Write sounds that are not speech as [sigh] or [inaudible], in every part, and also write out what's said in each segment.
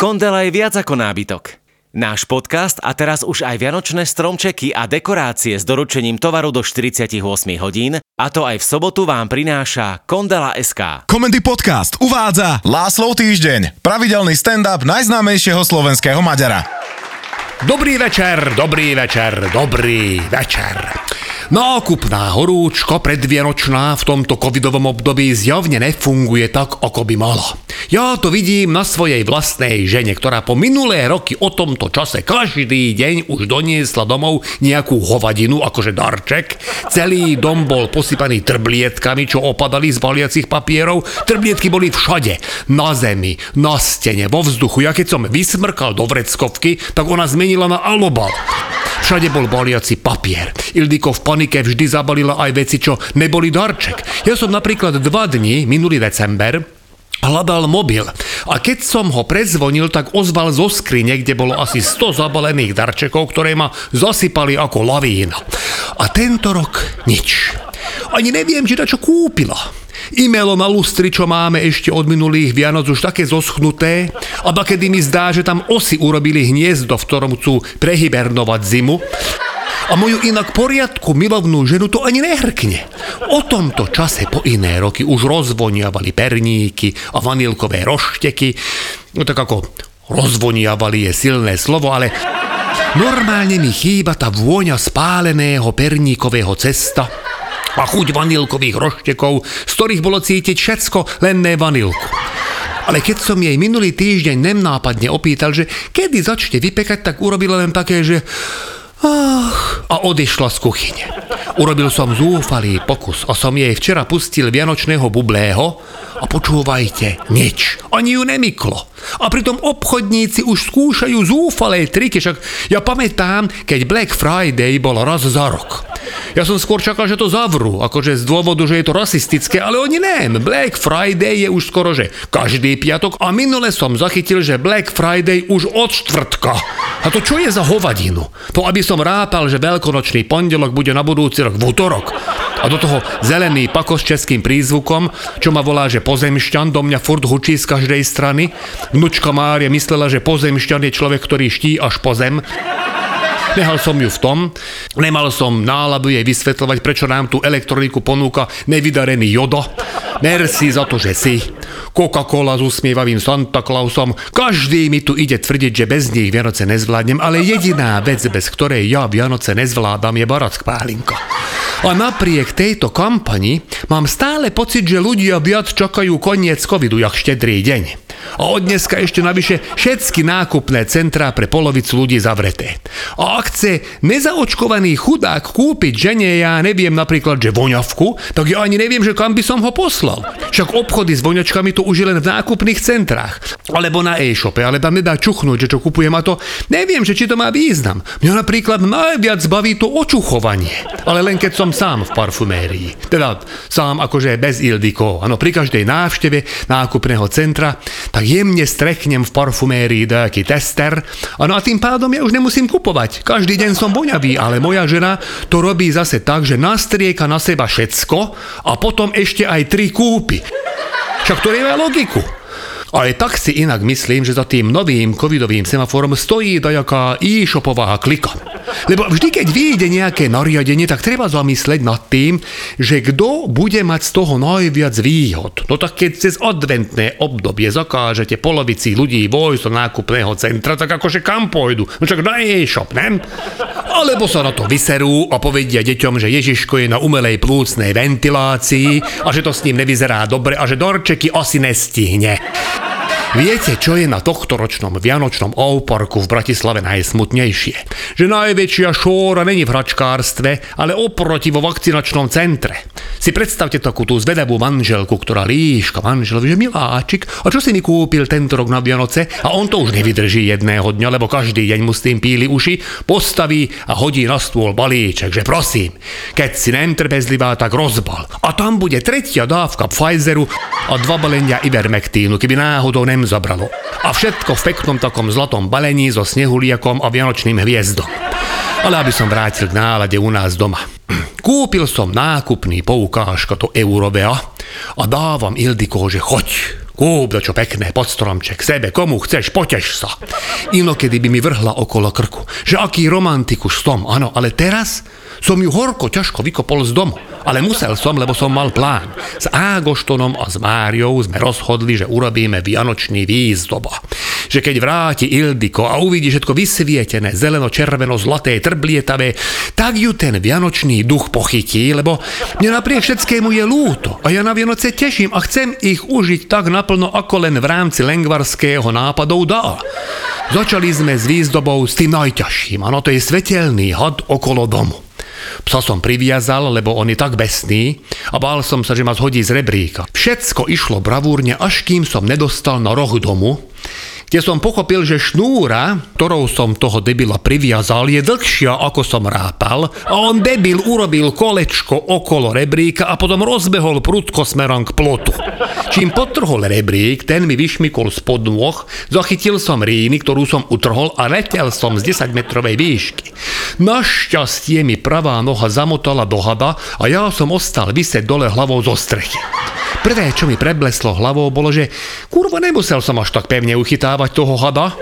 Kondela je viac ako nábytok. Náš podcast a teraz už aj vianočné stromčeky a dekorácie s doručením tovaru do 48 hodín a to aj v sobotu vám prináša Kondela SK. Komendy podcast uvádza Láslov týždeň, pravidelný stand-up najznámejšieho slovenského Maďara. Dobrý večer, dobrý večer, dobrý večer. Nákupná horúčka predvianočná v tomto covidovom období zjavne nefunguje tak, ako by mala. Ja to vidím na svojej vlastnej žene, ktorá po minulé roky o tomto čase každý deň už doniesla domov nejakú hovadinu, akože darček. Celý dom bol posypaný trblietkami, čo opadali z baliacich papierov. Trblietky boli všade. Na zemi, na stene, vo vzduchu. Ja keď som vysmrkal do vreckovky, tak ona zmenila na alobal. Všade bol baliaci papier. Ildiko v panike vždy zabalila aj veci, čo neboli darček. Ja som napríklad dva dni, minulý december, hľadal mobil. A keď som ho prezvonil, tak ozval zo skrine, kde bolo asi 100 zabalených darčekov, ktoré ma zasypali ako lavína. A tento rok nič. Ani neviem, či čo kúpila. E-mailo na lustri, čo máme ešte od minulých Vianoc, už také zoschnuté, a kedy mi zdá, že tam osy urobili hniezdo, v ktorom chcú prehibernovať zimu. A moju inak poriadku milovnú ženu to ani nehrkne. O tomto čase po iné roky už rozvoniavali perníky a vanilkové rošteky. No tak ako rozvoniavali je silné slovo, ale normálne mi chýba tá vôňa spáleného perníkového cesta, a chuť vanilkových roštekov, z ktorých bolo cítiť všetko, len ne vanilku. Ale keď som jej minulý týždeň nemnápadne opýtal, že kedy začne vypekať, tak urobila len také, že Ach, a odišla z kuchyne. Urobil som zúfalý pokus a som jej včera pustil vianočného bublého a počúvajte, nič. Ani ju nemyklo. A pritom obchodníci už skúšajú zúfalé triky, však ja pamätám, keď Black Friday bol raz za rok. Ja som skôr čakal, že to zavrú, akože z dôvodu, že je to rasistické, ale oni nem. Black Friday je už skoro, že každý piatok a minule som zachytil, že Black Friday už od štvrtka. A to čo je za hovadinu? To aby som rátal, že veľkonočný pondelok bude na budúci rok v útorok. A do toho zelený pako s českým prízvukom, čo ma volá, že pozemšťan, do mňa furt hučí z každej strany. Vnučka Mária myslela, že pozemšťan je človek, ktorý ští až po zem. Nehal som ju v tom, nemal som náladu jej vysvetľovať, prečo nám tú elektroniku ponúka nevydarený Jodo. Merci za to, že si. Coca-Cola s usmievavým Santa Clausom. Každý mi tu ide tvrdiť, že bez nich Vianoce nezvládnem, ale jediná vec, bez ktorej ja Vianoce nezvládam, je barack pálinka. A napriek tejto kampani mám stále pocit, že ľudia viac čakajú koniec covidu, jak štedrý deň. A od dneska ešte navyše všetky nákupné centrá pre polovicu ľudí zavreté. A ak chce nezaočkovaný chudák kúpiť žene, ja neviem napríklad, že voňavku, tak ja ani neviem, že kam by som ho poslal. Však obchody s voňačkami to už je len v nákupných centrách. Alebo na e-shope, ale tam nedá čuchnúť, že čo kupujem a to neviem, že či to má význam. Mňa napríklad najviac baví to očuchovanie. Ale len keď som sám v parfumérii. Teda sám akože bez Ildiko. Áno, pri každej návšteve nákupného centra tak jemne streknem v parfumérii nejaký tester a no a tým pádom ja už nemusím kupovať. Každý deň som voňavý, ale moja žena to robí zase tak, že nastrieka na seba všetko a potom ešte aj tri kúpy. Však to je logiku. Ale tak si inak myslím, že za tým novým covidovým semaforom stojí dajaká e-shopová klika. Lebo vždy, keď vyjde nejaké nariadenie, tak treba zamysleť nad tým, že kto bude mať z toho najviac výhod. No tak keď cez adventné obdobie zakážete polovici ľudí vojsť do nákupného centra, tak akože kam pôjdu? No čak na e-shop, ne? Alebo sa na to vyserú a povedia deťom, že Ježiško je na umelej plúcnej ventilácii a že to s ním nevyzerá dobre a že dorčeky asi nestihne. Viete, čo je na tohto ročnom Vianočnom Ouparku v Bratislave najsmutnejšie? Že najväčšia šóra není v hračkárstve, ale oproti vo vakcinačnom centre. Si predstavte takú tú zvedavú manželku, ktorá líška manželovi, že miláčik, a čo si mi kúpil tento rok na Vianoce? A on to už nevydrží jedného dňa, lebo každý deň mu s tým píli uši, postaví a hodí na stôl balíček, že prosím, keď si netrpezlivá, tak rozbal. A tam bude tretia dávka Pfizeru a dva balenia Ivermectínu, keby náhodou nem zabralo. A všetko v peknom takom zlatom balení so snehuliakom a vianočným hviezdom. Ale aby som vrátil k nálade u nás doma. [clears throat] Kúpil som nákupný poukážka to Eurovea a dávam Ildiko, že choď, Kúp čo pekné pod stromček, sebe, komu chceš, poteš sa. Inokedy by mi vrhla okolo krku, že aký romantikus som, áno, ale teraz som ju horko ťažko vykopol z domu. Ale musel som, lebo som mal plán. S Ágoštonom a s Máriou sme rozhodli, že urobíme vianočný výzdoba. Že keď vráti Ildiko a uvidí všetko vysvietené, zeleno, červeno, zlaté, trblietavé, tak ju ten vianočný duch pochytí, lebo mne napriek všetkému je lúto a ja na Vianoce teším a chcem ich užiť tak naplno, ako len v rámci lengvarského nápadov dá. Začali sme s výzdobou s tým najťažším, ano to je svetelný had okolo domu. Psa som priviazal, lebo on je tak besný a bál som sa, že ma zhodí z rebríka. Všetko išlo bravúrne, až kým som nedostal na roh domu, kde som pochopil, že šnúra, ktorou som toho debila priviazal, je dlhšia ako som rápal a on debil urobil kolečko okolo rebríka a potom rozbehol prudko smerom k plotu. Čím potrhol rebrík, ten mi vyšmikol spod nôh, zachytil som ríny, ktorú som utrhol a letel som z 10 metrovej výšky. Našťastie mi pravá noha zamotala do hada a ja som ostal vysieť dole hlavou zo strechy. Prvé, čo mi prebleslo hlavou, bolo, že kurva nemusel som až tak pevne uchytávať toho hada.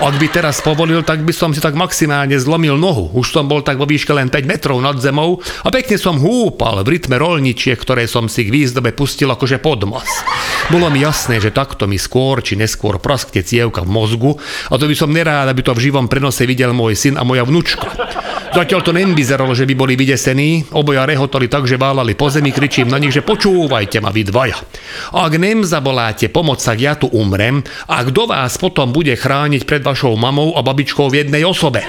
Ak by teraz povolil, tak by som si tak maximálne zlomil nohu. Už som bol tak vo výške len 5 metrov nad zemou a pekne som húpal v rytme rolničie, ktoré som si k výzdobe pustil akože podmas. Bolo mi jasné, že takto mi skôr či neskôr praskne cievka v mozgu a to by som nerád, aby to v živom prenose videl môj syn a moja vnúčka. Zatiaľ to nevyzeralo, že by boli vydesení, oboja rehotali tak, že válali po zemi, kričím na nich, že počúvajte ma vy dvaja. Ak nem zavoláte pomoc, tak ja tu umrem a kto vás potom bude chrániť pred vašou mamou a babičkou v jednej osobe?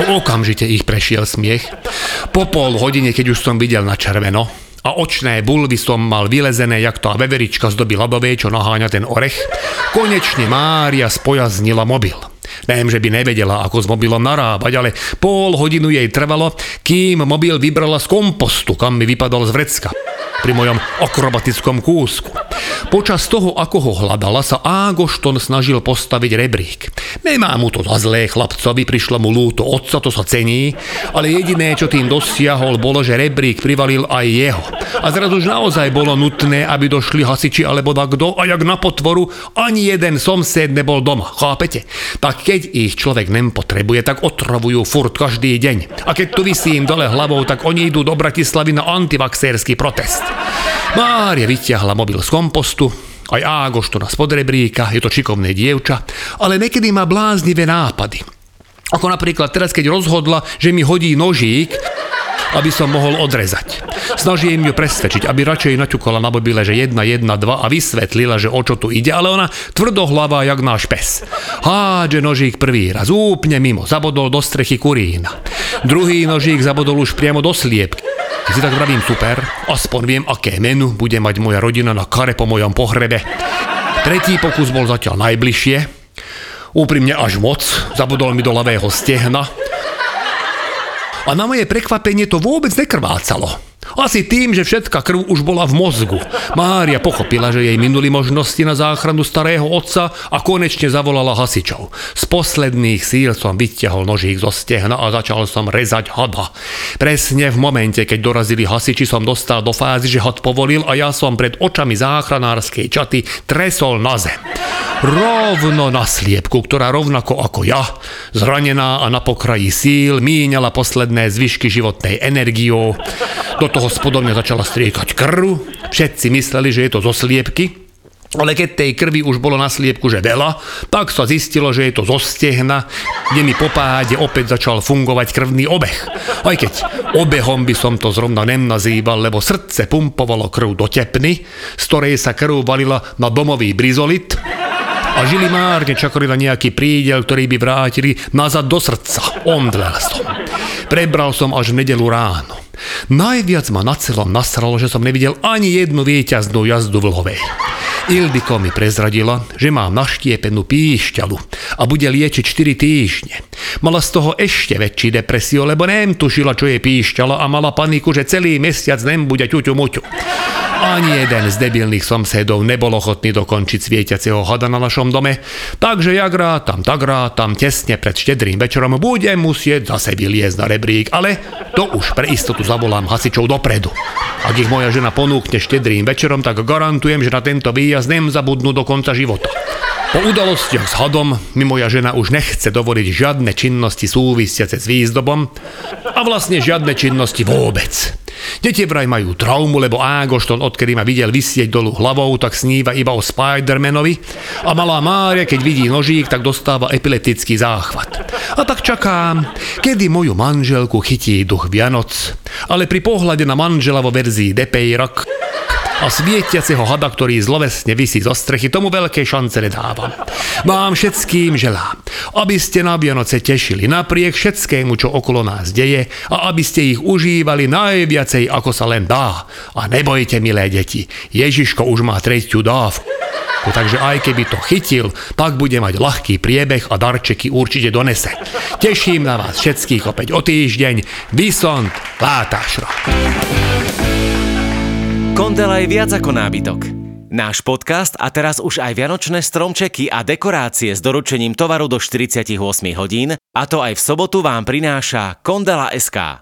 To okamžite ich prešiel smiech. Po pol hodine, keď už som videl na červeno, a očné bulvy som mal vylezené, jak tá veverička z doby ľadovej, čo naháňa ten orech, konečne Mária spojaznila mobil. Viem, že by nevedela, ako s mobilom narábať, ale pol hodinu jej trvalo, kým mobil vybrala z kompostu, kam mi vypadol z vrecka pri mojom akrobatickom kúsku. Počas toho, ako ho hľadala, sa Ágošton snažil postaviť rebrík. Nemá mu to za zlé chlapcovi, prišlo mu lúto otca, to sa cení, ale jediné, čo tým dosiahol, bolo, že rebrík privalil aj jeho. A zrazu už naozaj bolo nutné, aby došli hasiči alebo kto a jak na potvoru, ani jeden somsed nebol doma, chápete? Tak keď ich človek nepotrebuje, tak otravujú furt každý deň. A keď tu vysím dole hlavou, tak oni idú do Bratislavy na antivaxérsky protest. Mária vyťahla mobil z kompostu, aj Ágoš to na rebríka, je to šikovné dievča, ale nekedy má bláznivé nápady. Ako napríklad teraz, keď rozhodla, že mi hodí nožík, aby som mohol odrezať. Snažím ju presvedčiť, aby radšej naťukala na mobile, že 1, 1, 2 a vysvetlila, že o čo tu ide, ale ona tvrdohlava jak náš pes. Hádže nožík prvý raz, úplne mimo, zabodol do strechy kurína. Druhý nožík zabodol už priamo do sliepky. Si tak vravím super, aspoň viem, aké menu bude mať moja rodina na kare po mojom pohrebe. Tretí pokus bol zatiaľ najbližšie. Úprimne až moc, zabudol mi do ľavého stehna. A na moje prekvapenie to vôbec nekrvácalo. Asi tým, že všetka krv už bola v mozgu. Mária pochopila, že jej minuli možnosti na záchranu starého otca a konečne zavolala hasičov. Z posledných síl som vyťahol nožík zo stehna a začal som rezať hada. Presne v momente, keď dorazili hasiči, som dostal do fázy, že had povolil a ja som pred očami záchranárskej čaty tresol na zem. Rovno na sliepku, ktorá rovnako ako ja, zranená a na pokraji síl, míňala posledné zvyšky životnej energiou. Do toho spodobne začala striekať krv. Všetci mysleli, že je to zo sliepky, ale keď tej krvi už bolo na sliepku, že veľa, tak sa zistilo, že je to zo stehna, kde mi po páde opäť začal fungovať krvný obeh. Aj keď obehom by som to zrovna nenazýval, lebo srdce pumpovalo krv do tepny, z ktorej sa krv valila na domový brizolit, a žili márne čakali na nejaký prídel, ktorý by vrátili nazad do srdca. Omdlel som. Prebral som až v nedelu ráno. Najviac ma na celom nasralo, že som nevidel ani jednu víťaznú jazdu vlhovej. Ildiko mi prezradila, že mám naštiepenú píšťalu a bude liečiť 4 týždne. Mala z toho ešte väčší depresio, lebo nem tušila, čo je píšťala a mala paniku, že celý mesiac nem bude ťuťu muťu. Ani jeden z debilných somsedov nebol ochotný dokončiť svietiaceho hada na našom dome, takže jak rátam, tak rátam, tesne pred štedrým večerom budem musieť zase vyliezť na rebrík, ale to už pre istotu zavolám hasičov dopredu. Ak ich moja žena ponúkne štedrým večerom, tak garantujem, že na tento výjazd nezabudnú do konca života. Po udalostiach s hadom mi moja žena už nechce dovoliť žiadne činnosti súvisiace s výzdobom a vlastne žiadne činnosti vôbec. Deti vraj majú traumu, lebo Ágošton, odkedy ma videl vysieť dolu hlavou, tak sníva iba o Spidermanovi a malá Mária, keď vidí nožík, tak dostáva epileptický záchvat. A tak čakám, kedy moju manželku chytí duch Vianoc, ale pri pohľade na manžela vo verzii Depeyrak a svietiaceho hada, ktorý zlovesne vysí zo strechy, tomu veľké šance nedávam. Vám všetkým želám, aby ste na Vianoce tešili napriek všetkému, čo okolo nás deje a aby ste ich užívali najviacej, ako sa len dá. A nebojte, milé deti, Ježiško už má tretiu dávku. Takže aj keby to chytil, tak bude mať ľahký priebeh a darčeky určite donese. Teším na vás všetkých opäť o týždeň. Vysont Látašro. Kondela je viac ako nábytok. Náš podcast a teraz už aj vianočné stromčeky a dekorácie s doručením tovaru do 48 hodín, a to aj v sobotu vám prináša Kondela SK.